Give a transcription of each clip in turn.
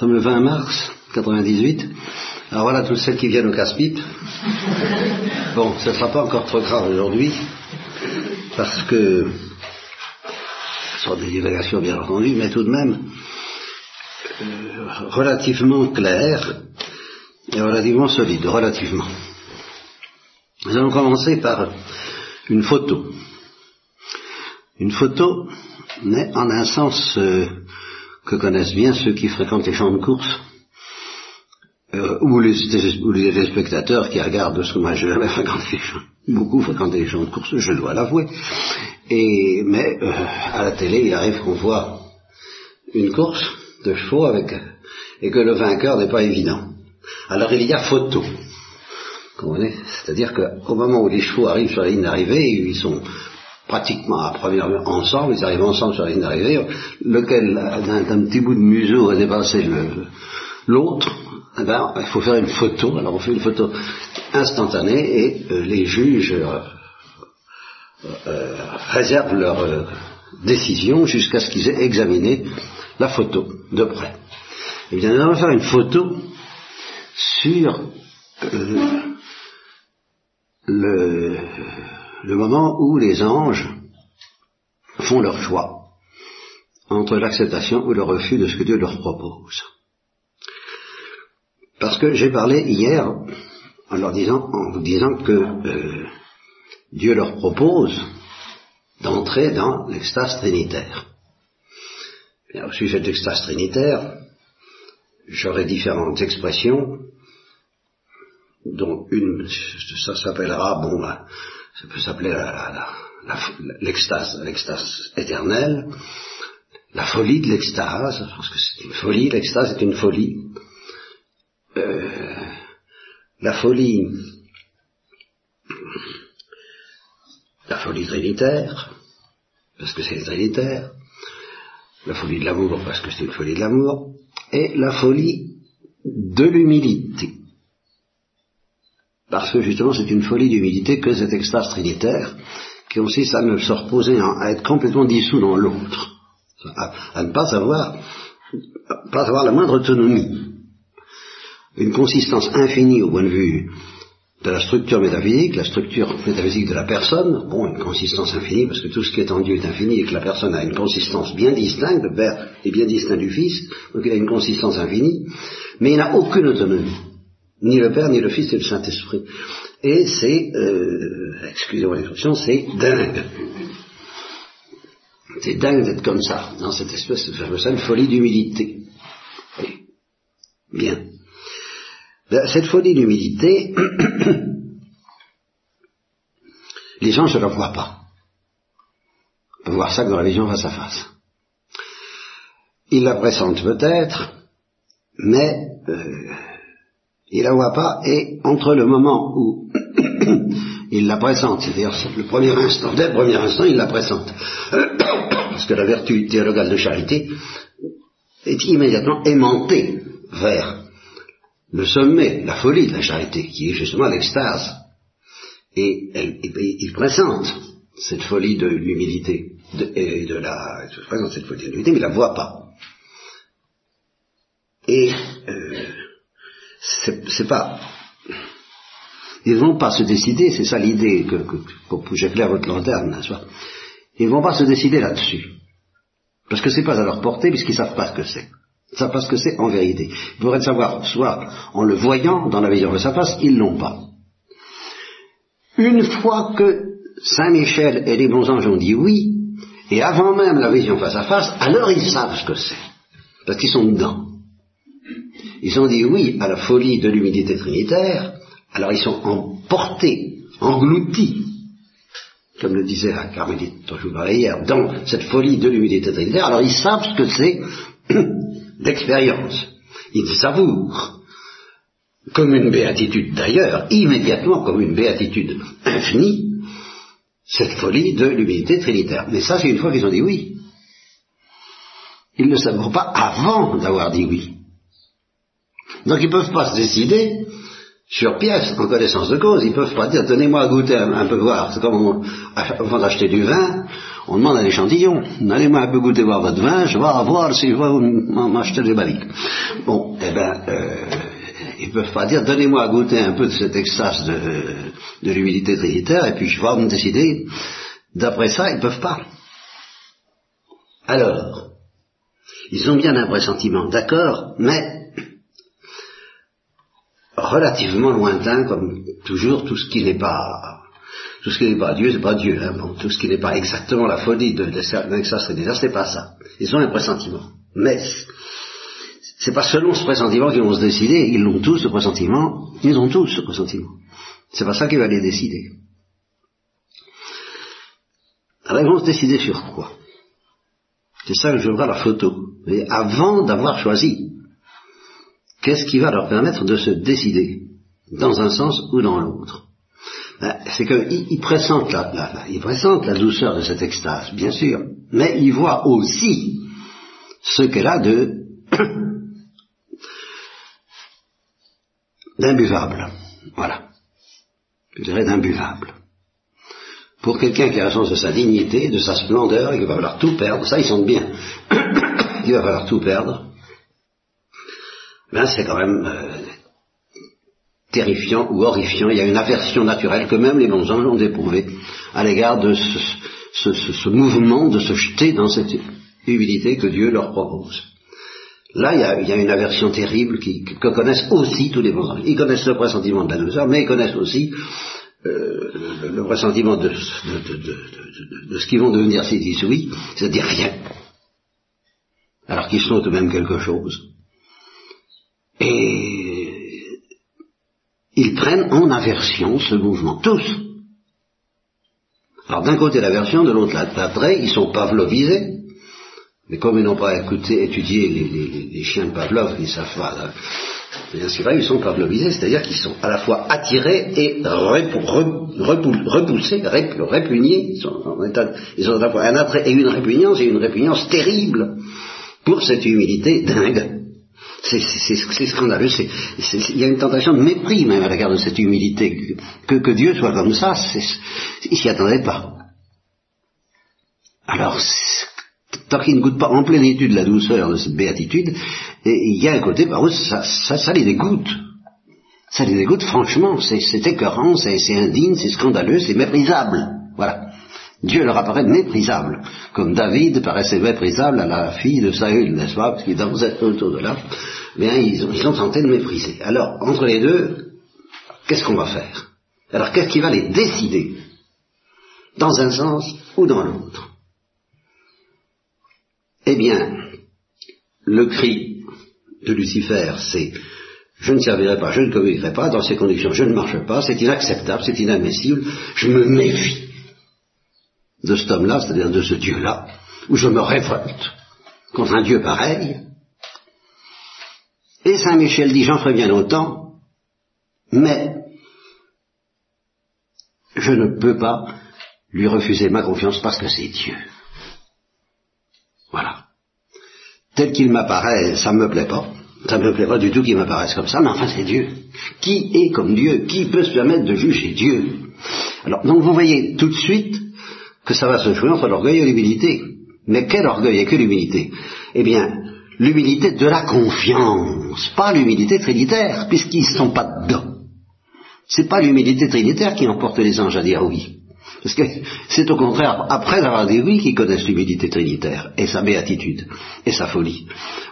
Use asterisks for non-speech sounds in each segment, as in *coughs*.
sommes le 20 mars 98. Alors voilà toutes celles qui viennent au casse-pipe. Bon, ce ne sera pas encore trop grave aujourd'hui, parce que ce sont des divagations bien entendu, mais tout de même euh, relativement claires et relativement solides, relativement. Nous allons commencer par une photo. Une photo n'est en un sens euh, que connaissent bien ceux qui fréquentent les champs de course, euh, ou, les, les, spectateurs qui regardent, ce que moi je jamais *laughs* fréquenté beaucoup fréquenté les champs de course, je dois l'avouer. Et mais euh, à la télé, il arrive qu'on voit une course de chevaux avec et que le vainqueur n'est pas évident. Alors il y a photo. C'est-à-dire qu'au moment où les chevaux arrivent sur la ligne d'arrivée, ils sont pratiquement à première ensemble, ils arrivent ensemble sur la ligne d'arrivée, lequel d'un petit bout de museau a dépassé l'autre, eh ben, il faut faire une photo. Alors on fait une photo instantanée et euh, les juges euh, euh, réservent leur décision jusqu'à ce qu'ils aient examiné la photo de près. Eh bien, nous allons faire une photo sur le, le moment où les anges font leur choix entre l'acceptation ou le refus de ce que Dieu leur propose. Parce que j'ai parlé hier en leur disant, en vous disant que euh, Dieu leur propose d'entrer dans l'extase trinitaire. Bien, au sujet de l'extase trinitaire, j'aurai différentes expressions, dont une, ça s'appellera, bon, bah, ça peut s'appeler l'extase, l'extase éternelle, la folie de l'extase, parce que c'est une folie, l'extase est une folie, euh, la folie, la folie trinitaire, parce que c'est trinitaire, la folie de l'amour, parce que c'est une folie de l'amour, et la folie de l'humilité. Parce que justement c'est une folie d'humilité que cette extase trinitaire, qui consiste à ne se reposer, à être complètement dissous dans l'autre, à, ne pas avoir, pas avoir la moindre autonomie. Une consistance infinie au point de vue de la structure métaphysique, la structure métaphysique de la personne, bon, une consistance infinie, parce que tout ce qui est en Dieu est infini et que la personne a une consistance bien distincte, le Père est bien distinct du Fils, donc il a une consistance infinie, mais il n'a aucune autonomie, ni le Père, ni le Fils, ni le Saint-Esprit. Et c'est, euh, excusez-moi l'expression, c'est dingue. C'est dingue d'être comme ça, dans cette espèce de folie d'humilité. Bien. Ben, cette folie d'humilité, *coughs* les gens ne la voient pas. On peut voir ça que dans la vision face à face. Ils la pressentent peut-être, mais euh, ils la voient pas, et entre le moment où *coughs* ils la pressentent, c'est-à-dire le premier instant, dès le premier instant, ils la pressentent, *coughs* parce que la vertu théologale de charité est immédiatement aimantée vers le sommet, la folie de la charité, qui est justement l'extase. Et, il présente cette folie de l'humilité, et de la, il présente cette folie de l'humilité, mais il la voit pas. Et euh, c'est pas, ils vont pas se décider, c'est ça l'idée que, que, que j'éclaire votre lanterne, n'est-ce pas? Ils vont pas se décider là-dessus, parce que c'est pas à leur portée, puisqu'ils savent pas ce que c'est. Ça parce que c'est en vérité. Ils pourraient le savoir soit en le voyant dans la vision de sa face, ils l'ont pas. Une fois que Saint Michel et les bons anges ont dit oui, et avant même la vision face à face, alors ils savent ce que c'est. Parce qu'ils sont dedans. Ils ont dit oui à la folie de l'humidité trinitaire, alors ils sont emportés, engloutis, comme le disait la Carmélite parlais hier, dans cette folie de l'humidité trinitaire, alors ils savent ce que c'est *coughs* d'expérience. Il savoure, comme une béatitude d'ailleurs, immédiatement comme une béatitude infinie, cette folie de l'humilité trinitaire. Mais ça, c'est une fois qu'ils ont dit oui. Ils ne savourent pas avant d'avoir dit oui. Donc ils ne peuvent pas se décider sur pièce, en connaissance de cause. Ils ne peuvent pas dire, donnez-moi à goûter un, peu voir. C'est comme avant d'acheter du vin, on demande un échantillon. Allez-moi un peu goûter voir votre vin, je vais voir si je vais m'acheter des baliques. Bon, eh ben, euh, ils peuvent pas dire donnez-moi à goûter un peu de cet extase de, l'humilité trinitaire et puis je vais me décider. D'après ça, ils peuvent pas. Alors, ils ont bien un pressentiment, d'accord, mais relativement lointain, comme toujours tout ce qui n'est pas tout ce qui n'est pas Dieu, c'est pas Dieu. Hein. tout ce qui n'est pas exactement la folie de, de, c'est pas ça. Ils ont un pressentiment. Mais c'est pas selon ce pressentiment qu'ils vont se décider. Ils l'ont tous ce pressentiment. Ils ont tous ce pressentiment. C'est pas ça qui va les décider. Alors ils vont se décider sur quoi? C'est ça que je vois la photo. Mais avant d'avoir choisi, qu'est-ce qui va leur permettre de se décider dans un sens ou dans l'autre? Ben, C'est qu'ils pressentent la, la, la douceur de cette extase, bien sûr, mais ils voient aussi ce qu'elle a de *coughs* d'imbuvable. Voilà. Je dirais d'imbuvable. Pour quelqu'un qui a la chance de sa dignité, de sa splendeur, qui va falloir tout perdre, ça ils sentent bien, *coughs* il va falloir tout perdre, ben c'est quand même euh, terrifiant ou horrifiant. Il y a une aversion naturelle que même les bons anges ont éprouvée à l'égard de ce, mouvement de se jeter dans cette humilité que Dieu leur propose. Là, il y a, une aversion terrible que connaissent aussi tous les bons anges. Ils connaissent le pressentiment de la douceur, mais ils connaissent aussi euh, le, pressentiment de, ce qu'ils vont devenir s'ils disent oui, c'est-à-dire rien. Alors qu'ils sont tout de même quelque chose. Et ils prennent en aversion ce mouvement, tous. Alors d'un côté l'aversion, de l'autre l'attrait, ils sont pavlovisés, mais comme ils n'ont pas écouté, étudié les, chiens de Pavlov, ils savent pas. Bien sûr, ils sont pavlovisés, c'est-à-dire qu'ils sont à la fois attirés et repoussés, répugnés. Ils ont, ils ont à la fois un attrait et une répugnance, et une répugnance terrible pour cette humilité dingue. C'est scandaleux. Il y a une tentation de mépris même à l'égard de cette humilité. Que, Dieu soit comme ça, il s'y attendait pas. Alors, tant qu'ils ne goûtent pas en plénitude la douceur de cette béatitude, il y a un côté par où ça, ça, les dégoûte. Ça les dégoûte franchement, c'est écœurant, c'est indigne, c'est scandaleux, c'est méprisable. Voilà. Dieu leur apparaît méprisable, comme David paraissait méprisable à la fille de Saül, n'est-ce pas, parce qu'il dansait autour de là. Bien, ils ont, ils ont tenté de mépriser. Alors, entre les deux, qu'est-ce qu'on va faire? Alors, qu'est-ce qui va les décider? Dans un sens ou dans l'autre? Eh bien, le cri de Lucifer, c'est je ne servirai pas, je ne communiquerai pas, dans ces conditions je ne marche pas, c'est inacceptable, c'est inadmissible, je me méfie de cet homme-là, c'est-à-dire de ce Dieu-là, où je me révolte contre un Dieu pareil. Et Saint Michel dit, j'en ferai bien autant, mais je ne peux pas lui refuser ma confiance parce que c'est Dieu. Voilà. Tel qu'il m'apparaît, ça ne me plaît pas. Ça ne me plaît pas du tout qu'il m'apparaisse comme ça, mais enfin c'est Dieu. Qui est comme Dieu? Qui peut se permettre de juger Dieu? Alors, donc vous voyez tout de suite que ça va se jouer entre l'orgueil et l'humilité. Mais quel orgueil et quelle humilité? Eh bien, l'humilité de la confiance, pas l'humilité trinitaire, puisqu'ils ne sont pas dedans. C'est pas l'humilité trinitaire qui emporte les anges à dire oui. Parce que c'est au contraire, après avoir dit oui, qu'ils connaissent l'humilité trinitaire, et sa béatitude, et sa folie.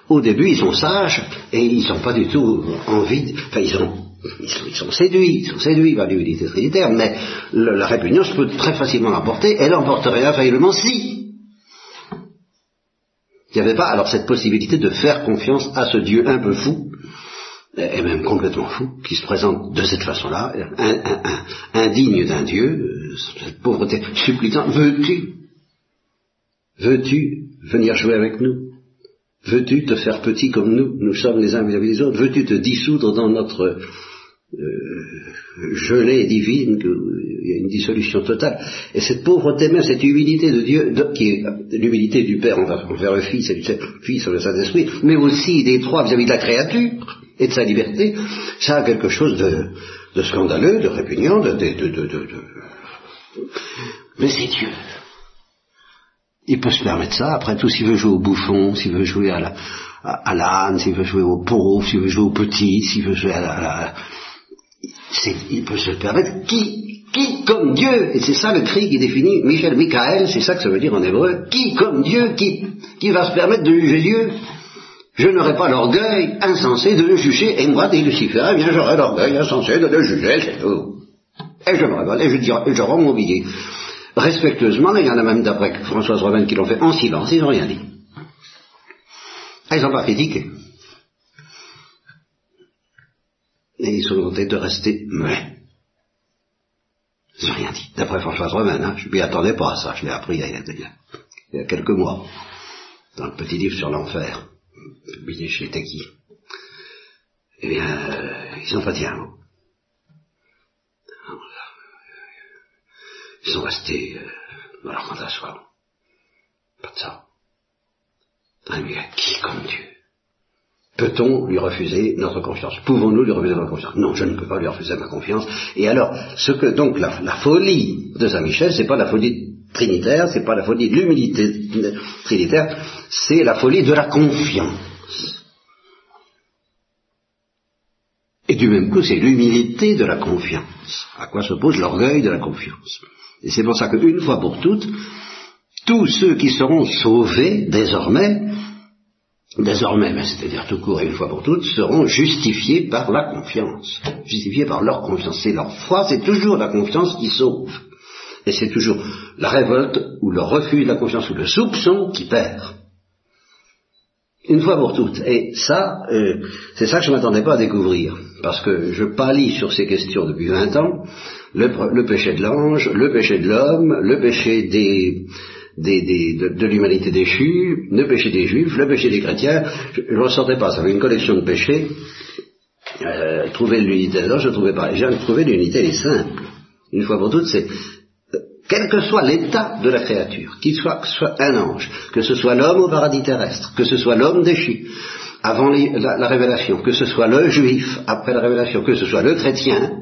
Au début, ils sont sages, et ils n'ont pas du tout envie, enfin, ils, ont, ils, sont, séduits, ils sont séduits par l'humilité trinitaire, mais la répugnance peut très facilement l'emporter, elle l'emporterait infailliblement si. Il n'y avait pas alors cette possibilité de faire confiance à ce Dieu un peu fou, et même complètement fou, qui se présente de cette façon-là, indigne d'un Dieu, cette pauvreté, suppliant, veux-tu, veux-tu venir jouer avec nous? Veux-tu te faire petit comme nous, nous sommes les uns vis-à-vis des autres. Veux-tu te dissoudre dans notre euh, gelée divine, il y a une dissolution totale. Et cette pauvreté même, cette humilité de Dieu, qui est l'humilité du Père envers le Fils et du Fils sur le Saint-Esprit, mais aussi des trois vis-à-vis de la créature et de sa liberté, ça a quelque chose de, scandaleux, de répugnant, de, de, de mais c'est Dieu. Il peut se permettre ça, après tout, s'il veut jouer au bouffon, s'il veut jouer à la, à, l'âne, s'il veut jouer au pauvre, s'il veut jouer au petit, s'il veut jouer à la... il peut se permettre. Qui, qui comme Dieu Et c'est ça le cri qui définit Michel Michael, c'est ça que ça veut dire en hébreu. Qui comme Dieu Qui, qui va se permettre de juger Dieu je n'aurai pas l'orgueil insensé de le juger, et moi, dit Lucifer, eh bien j'aurai l'orgueil insensé de le juger, c'est tout. Et je me révèle, et je, dirai, rends mon billet. Respectueusement, il y en a même d'après Françoise Romaine qui l'ont fait en silence, ils n'ont rien dit. Ah, ils n'ont pas critiqué. Et ils sont tentés de rester muets. Ils n'ont rien dit. D'après Françoise Romaine, hein, je ne m'y attendais pas à ça, je l'ai appris il y, a, il y, a, quelques mois, dans le petit livre sur l'enfer, publié chez Teki. Eh bien, euh, ils n'ont pas dit un mot. Ils sont restés euh, dans leur à soi. Pas de ça. Ah, mais qui comme Dieu Peut-on lui refuser notre confiance? Pouvons-nous lui refuser notre confiance? Non, je ne peux pas lui refuser ma confiance. Et alors, ce que donc la, folie de Saint Michel, c'est pas la folie trinitaire, c'est pas la folie de l'humilité trinitaire, c'est la folie de la confiance. Et du même coup, c'est l'humilité de la confiance. À quoi s'oppose l'orgueil de la confiance? Et c'est pour ça qu'une fois pour toutes, tous ceux qui seront sauvés désormais, désormais, c'est-à-dire tout court et une fois pour toutes, seront justifiés par la confiance, justifiés par leur confiance. C'est leur foi, c'est toujours la confiance qui sauve. Et c'est toujours la révolte ou le refus de la confiance ou le soupçon qui perd. Une fois pour toutes. Et ça, euh, c'est ça que je ne m'attendais pas à découvrir. Parce que je pâlis sur ces questions depuis 20 ans. le péché de l'ange, le péché de l'homme, le péché des, de, l'humanité déchue, le péché des juifs, le péché des chrétiens. Je ne ressortais pas, ça avait une collection de péchés. Euh, trouver l'unité dedans, je ne trouvais pas. J'ai trouvé l'unité, elle est simple. Une fois pour toutes, c'est quel que soit l'état de la créature, qu'il soit, soit, un ange, que ce soit l'homme au paradis terrestre, que ce soit l'homme déchu, avant la, révélation, que ce soit le juif après la révélation, que ce soit le chrétien,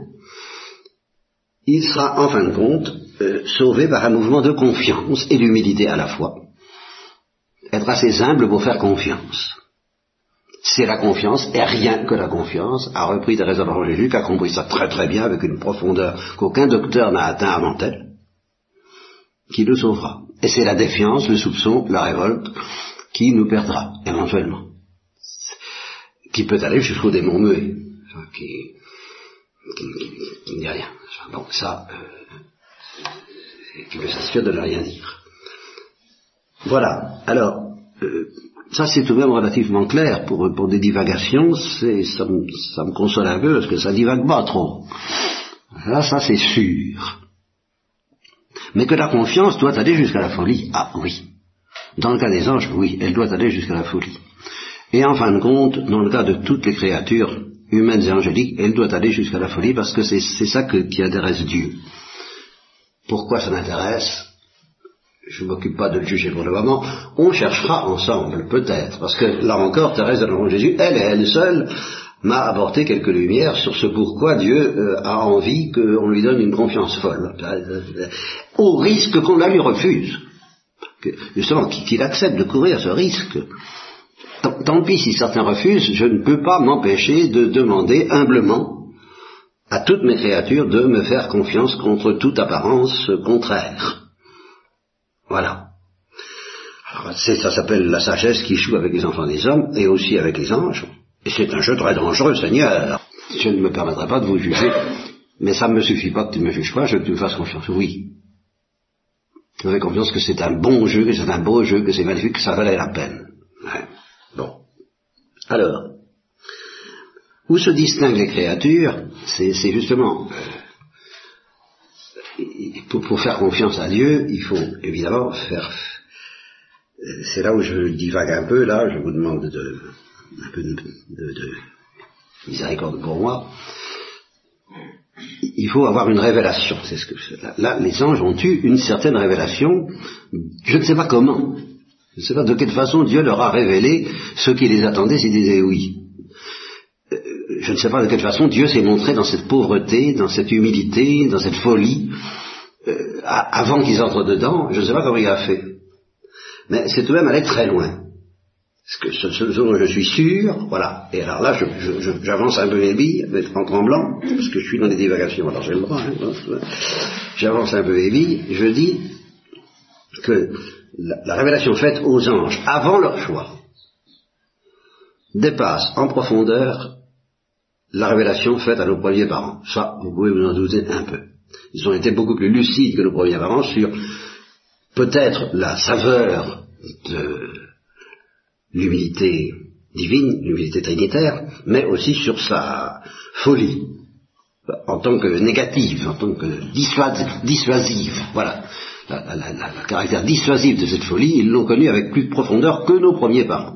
il sera en fin de compte euh, sauvé par un mouvement de confiance et d'humilité à la fois. Être assez humble pour faire confiance. C'est la confiance, et rien que la confiance, a repris des raisonnements Jésus, qui a compris ça très très bien, avec une profondeur qu'aucun docteur n'a atteint avant elle, qui le sauvera. Et c'est la défiance, le soupçon, la révolte, qui nous perdra, éventuellement. Qui peut aller jusqu'au démon muet, qui, qui, a rien. Donc ça, euh, qui me s'assure de ne rien dire. Voilà. Alors, euh, ça c'est tout de même relativement clair pour, des divagations, ça me, ça me console un peu parce que ça divague pas trop. Là, ça c'est sûr. Mais que la confiance doit aller jusqu'à la folie, ah oui. Dans le cas des anges, oui, elle doit aller jusqu'à la folie. Et en fin de compte, dans le cas de toutes les créatures humaines et angéliques, elle doit aller jusqu'à la folie parce que c'est ça qui intéresse Dieu. Pourquoi ça m'intéresse? Je ne m'occupe pas de le juger pour le moment. On cherchera ensemble, peut-être, parce que là encore, Thérèse de l'Enfant Jésus, elle et elle seule, m'a apporté quelques lumières sur ce pourquoi Dieu euh, a envie qu'on lui donne une confiance folle, au risque qu'on la lui refuse. justement, qu'il accepte de courir ce risque. tant pis si certains refusent, je ne peux pas m'empêcher de demander humblement à toutes mes créatures de me faire confiance contre toute apparence contraire. Voilà. Alors, ça s'appelle la sagesse qui joue avec les enfants des hommes et aussi avec les anges. Et c'est un jeu très dangereux, Seigneur. Je ne me permettrai pas de vous juger, mais ça ne me suffit pas que tu me juges pas, je veux que tu me fasses confiance. Oui. Tu me confiance que c'est un bon jeu, que c'est un beau jeu, que c'est magnifique, que ça valait la peine. Bon. Alors, où se distinguent les créatures C'est justement euh, pour, faire confiance à Dieu, il faut évidemment faire. C'est là où je divague un peu. Là, je vous demande de, un peu de, miséricorde pour moi. Il faut avoir une révélation. C'est ce que là, les anges ont eu une certaine révélation. Je ne sais pas comment. Je ne sais pas de quelle façon Dieu leur a révélé ce qui les attendait s'ils disaient oui je ne sais pas de quelle façon Dieu s'est montré dans cette pauvreté, dans cette humilité, dans cette folie, euh, avant qu'ils entrent dedans, je ne sais pas comment il a fait. Mais c'est tout de même aller très loin. Ce, que, ce, dont je suis sûr, voilà. Et alors là, j'avance un peu mes billes, en tremblant, parce que je suis dans des divagations, alors j'ai le. Hein, j'avance un peu mes billes, je dis que la révélation faite aux anges avant leur choix dépasse en profondeur la révélation faite à nos premiers parents. Ça, vous pouvez vous en douter un peu. Ils ont été beaucoup plus lucides que nos premiers parents sur peut-être la saveur de l'humilité divine, l'humilité trinitaire, mais aussi sur sa folie, en tant que négative, en tant que dissuasive. Voilà. le caractère dissuasif de cette folie, ils l'ont connu avec plus de profondeur que nos premiers parents.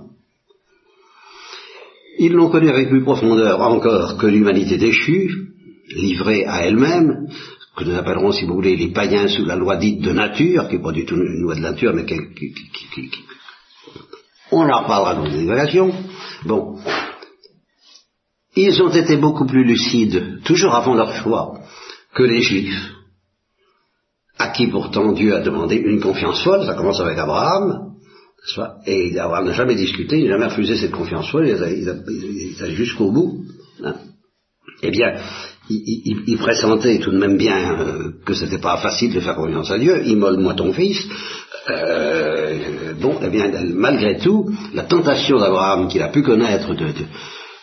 Ils l'ont connu avec plus de profondeur encore que l'humanité déchue, livrée à elle-même, que nous appellerons, si vous voulez, les païens sous la loi dite de nature, qui n'est pas du tout une loi de nature, mais qui, on en reparlera dans les évaluations. Bon. Ils ont été beaucoup plus lucides, toujours avant leur choix, que les Juifs, à qui pourtant Dieu a demandé une confiance folle, ça commence avec Abraham, et Abraham n'a jamais discuté, il n'a jamais refusé cette confiance folle, il a, jusqu'au bout. Hein. Eh bien, il, pressentait tout de même bien euh, que ce n'était pas facile de faire confiance à Dieu, immole-moi ton fils. Euh, bon, eh bien, malgré tout, la tentation d'Abraham qu'il a pu connaître de,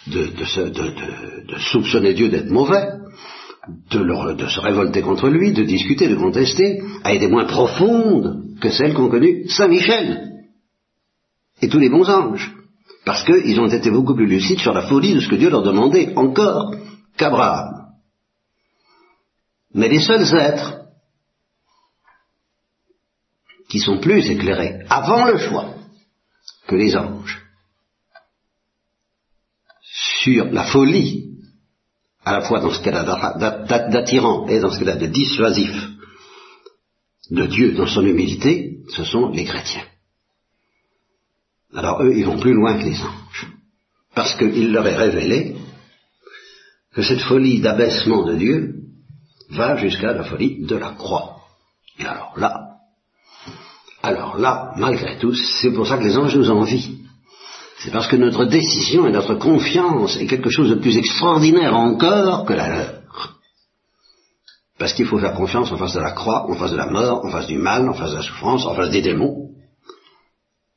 de, soupçonner Dieu d'être mauvais, de, se révolter contre lui, de discuter, de contester, a été moins profonde que celle qu'ont connue Saint Michel et tous les bons anges, parce qu'ils ont été beaucoup plus lucides sur la folie de ce que Dieu leur demandait encore qu'Abraham. Mais les seuls êtres qui sont plus éclairés avant le choix que les anges sur la folie, à la fois dans ce qu'elle a d'attirant et dans ce qu'elle a de dissuasif de Dieu dans son humilité, ce sont les chrétiens. Alors eux, ils vont plus loin que les anges, parce qu'il leur est révélé que cette folie d'abaissement de Dieu va jusqu'à la folie de la croix. Et alors là, alors là, malgré tout, c'est pour ça que les anges nous envient. C'est parce que notre décision et notre confiance est quelque chose de plus extraordinaire encore que la leur. Parce qu'il faut faire confiance en face de la croix, en face de la mort, en face du mal, en face de la souffrance, en face des démons,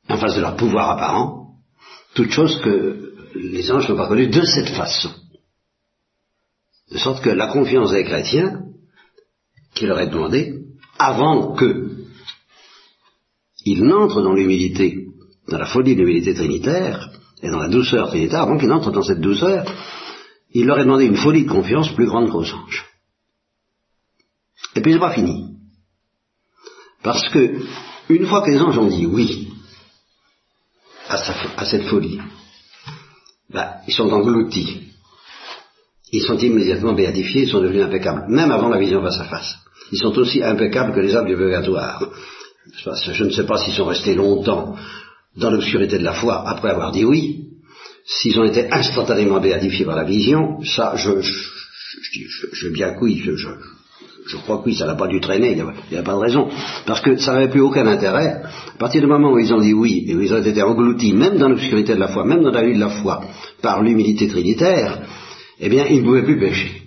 en face de leur pouvoir apparent, toutes choses que les anges n'ont pas connues de cette façon. De sorte que la confiance des chrétiens, qui leur est demandée, avant que ils n'entrent dans l'humilité, dans la folie de l'humilité trinitaire, et dans la douceur trinitaire, avant qu'ils n'entrent dans cette douceur, il leur est demandé une folie de confiance plus grande qu'aux anges. Et puis c'est pas fini. Parce que, une fois que les anges ont dit oui à, cette folie, ben, ils sont engloutis ils sont immédiatement béatifiés, ils sont devenus impeccables, même avant la vision face à face. Ils sont aussi impeccables que les âmes du purgatoire. Je ne sais pas s'ils sont restés longtemps dans l'obscurité de la foi après avoir dit oui. S'ils ont été instantanément béatifiés par la vision, ça, je, je, je, je bien oui, je, je, crois que oui, ça n'a pas dû traîner, il n'y a, pas de raison. Parce que ça n'avait plus aucun intérêt. À partir du moment où ils ont dit oui, et où ils ont été engloutis, même dans l'obscurité de la foi, même dans la vie de la foi, par l'humilité trinitaire, eh bien, il ne pouvait plus pécher.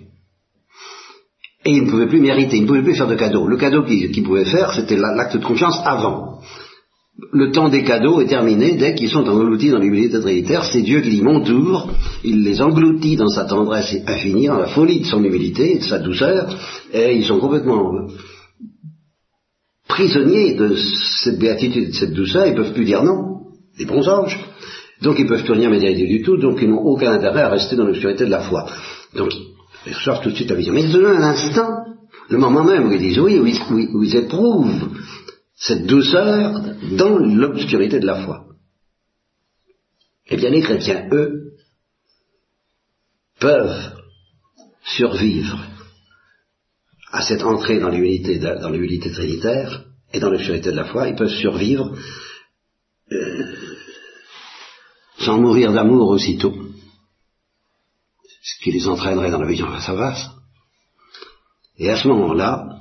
Et il ne pouvait plus mériter, il ne pouvait plus faire de cadeaux. Le cadeau qu'il pouvait faire, c'était l'acte de confiance avant. Le temps des cadeaux est terminé dès qu'ils sont engloutis dans l'humilité trinitaire. C'est Dieu qui dit mon tour. Il les engloutit dans sa tendresse infinie, dans la folie de son humilité de sa douceur. Et ils sont complètement prisonniers de cette béatitude, de cette douceur. Ils ne peuvent plus dire non. Les bons anges. Donc ils peuvent plus rien médiater du tout, donc ils n'ont aucun intérêt à rester dans l'obscurité de la foi. Donc ils sortent tout de suite la vision. Mais de un instant, le moment même où ils disent oui, où ils, éprouvent cette douceur dans l'obscurité de la foi. Eh bien les chrétiens, eux, peuvent survivre à cette entrée dans l'humilité, dans l'humilité trinitaire et dans l'obscurité de la foi, ils peuvent survivre euh, sans mourir d'amour aussitôt, ce qui les entraînerait dans la vision face à. Et à ce moment-là,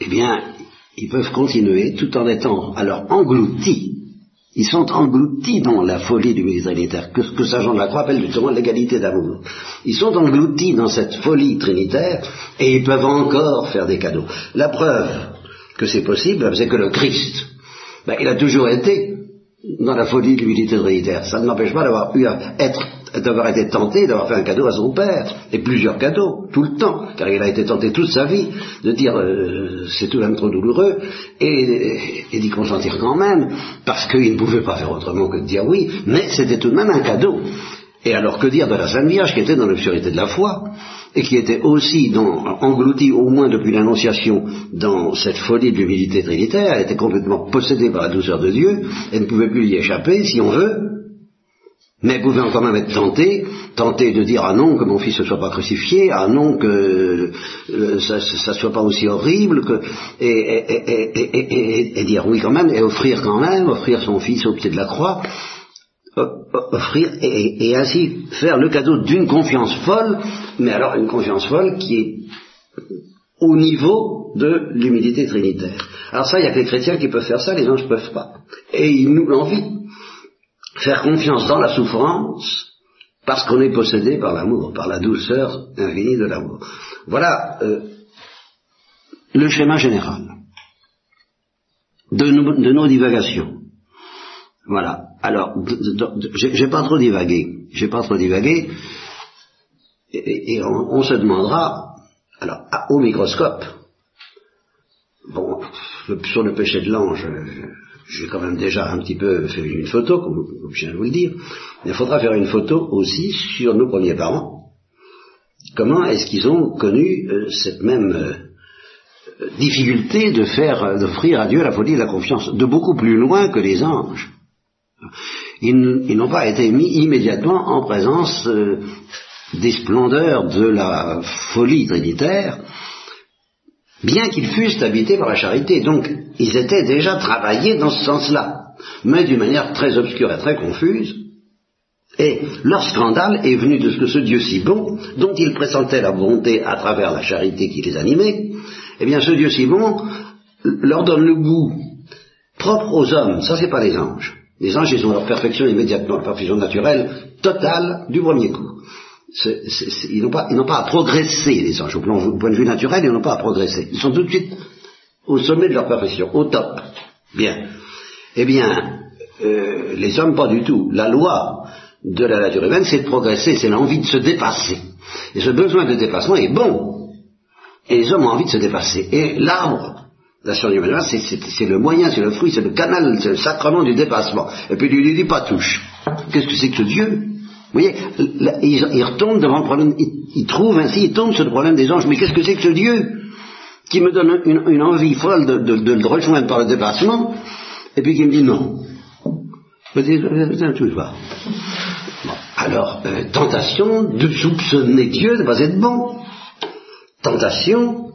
eh bien, ils peuvent continuer tout en étant alors engloutis. Ils sont engloutis dans la folie du ministère trinitaire, que, que Saint Jean de la Croix appelle justement l'égalité d'amour. Ils sont engloutis dans cette folie trinitaire et ils peuvent encore faire des cadeaux. La preuve que c'est possible, c'est que le Christ, ben, il a toujours été dans la folie de l'unité trinitaire. Ça ne m'empêche pas d'avoir eu à être d'avoir été tenté d'avoir fait un cadeau à son père, et plusieurs cadeaux, tout le temps, car il a été tenté toute sa vie de dire euh, c'est tout même trop douloureux, et, d'y consentir quand même, parce qu'il ne pouvait pas faire autrement que de dire oui, mais c'était tout de même un cadeau. Et alors que dire de la Sainte Vierge qui était dans l'obscurité de la foi, et qui était aussi engloutie au moins depuis l'Annonciation dans cette folie de l'humilité trinitaire, elle était complètement possédée par la douceur de Dieu, et ne pouvait plus y échapper si on veut, mais pouvait quand même être tenté, tenté de dire ah non que mon fils ne soit pas crucifié, ah non que euh, ça ne soit pas aussi horrible, et, dire oui quand même, et offrir quand même, offrir son fils au pied de la croix, offrir et, ainsi faire le cadeau d'une confiance folle, mais alors une confiance folle qui est au niveau de l'humilité trinitaire. Alors ça, il n'y a que les chrétiens qui peuvent faire ça, les anges ne peuvent pas. Et ils nous l'envient. Faire confiance dans la souffrance, parce qu'on est possédé par l'amour, par la douceur infinie de l'amour. Voilà euh, le schéma général de nos divagations. Voilà. Alors, j'ai pas trop divagué. J'ai pas trop divagué. Et, on, se demandera, alors, au microscope, bon, sur le péché de l'ange, j'ai quand même déjà un petit peu fait une photo, comme, je viens de vous le dire. Il faudra faire une photo aussi sur nos premiers parents. Comment est-ce qu'ils ont connu euh, cette même euh, difficulté de faire, d'offrir à Dieu la folie et la confiance, de beaucoup plus loin que les anges? Ils, n'ont pas été mis immédiatement en présence euh, des splendeurs de la folie trinitaire, bien qu'ils fussent habités par la charité. Donc, ils étaient déjà travaillés dans ce sens-là, mais d'une manière très obscure et très confuse. Et leur scandale est venu de ce que ce Dieu si bon, dont ils pressentaient la bonté à travers la charité qui les animait, eh bien ce Dieu si bon leur donne le goût propre aux hommes, ça c'est pas les anges, les anges, ils ont leur perfection immédiatement, leur perfection naturelle, totale, du premier coup. Ils n'ont pas, à progresser, les anges, au, point de vue naturel, ils n'ont pas à progresser. Ils sont tout de suite au sommet de leur perfection, au top. Bien. Eh bien, euh, les hommes, pas du tout. La loi de la nature humaine, c'est de progresser, c'est l'envie de se dépasser. Et ce besoin de dépassement est bon. Et les hommes ont envie de se dépasser. Et l'arbre la science c'est le moyen, c'est le fruit, c'est le canal, c'est le sacrement du dépassement. Et puis il lui dit pas touche. Qu'est-ce que c'est que ce Dieu? Vous voyez, il, retombe devant le problème, il, trouve ainsi, il tombe sur le problème des anges. Mais qu'est-ce que c'est que ce Dieu qui me donne une, envie folle de, le rejoindre par le dépassement, et puis qui me dit non. Je dis, touche pas. Alors, euh, tentation de soupçonner Dieu de ne pas être bon. Tentation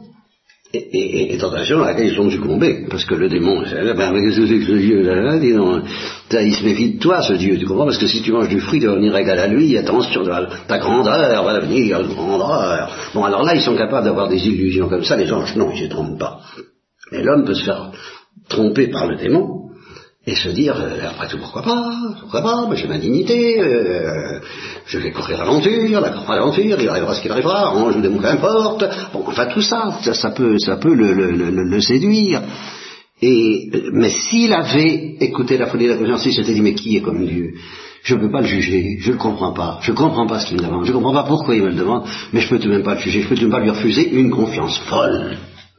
et, tentation à laquelle ils sont succombés, parce que le démon, ben, qu'est-ce que c'est que ce Dieu là, dis donc, il se méfie de toi, ce Dieu, tu comprends Parce que si tu manges du fruit, tu vas venir égal à lui, attention, ta grandeur va venir, grandeur. Bon, alors là, ils sont capables d'avoir des illusions comme ça, les anges, non, ils ne se trompent pas. Mais l'homme peut se faire tromper par le démon, et se dire, euh, après tout, pourquoi pas, pourquoi pas, mais j'ai ma dignité, euh, je vais courir l'aventure, la l'aventure, il arrivera ce qu'il arrivera, ange ou démon, qu'importe, bon, enfin tout ça, ça, peut, ça peut le, le, le, séduire. Et, mais s'il avait écouté la folie de la conscience, il s'était dit, mais qui est comme Dieu? Je ne peux pas le juger, je ne le comprends pas, je ne comprends pas ce qu'il me demande, je ne comprends pas pourquoi il me le demande, mais je peux tout de même pas le juger, je peux tout de même pas lui refuser une confiance folle.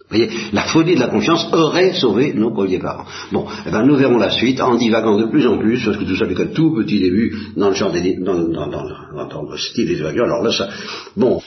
Vous voyez, la folie de la confiance aurait sauvé nos premiers parents. Bon, eh ben, nous verrons la suite en divagant de plus en plus, parce que tout ça n'est qu'un tout petit début dans le genre des, dans, dans, dans, le style des Alors là, ça, bon.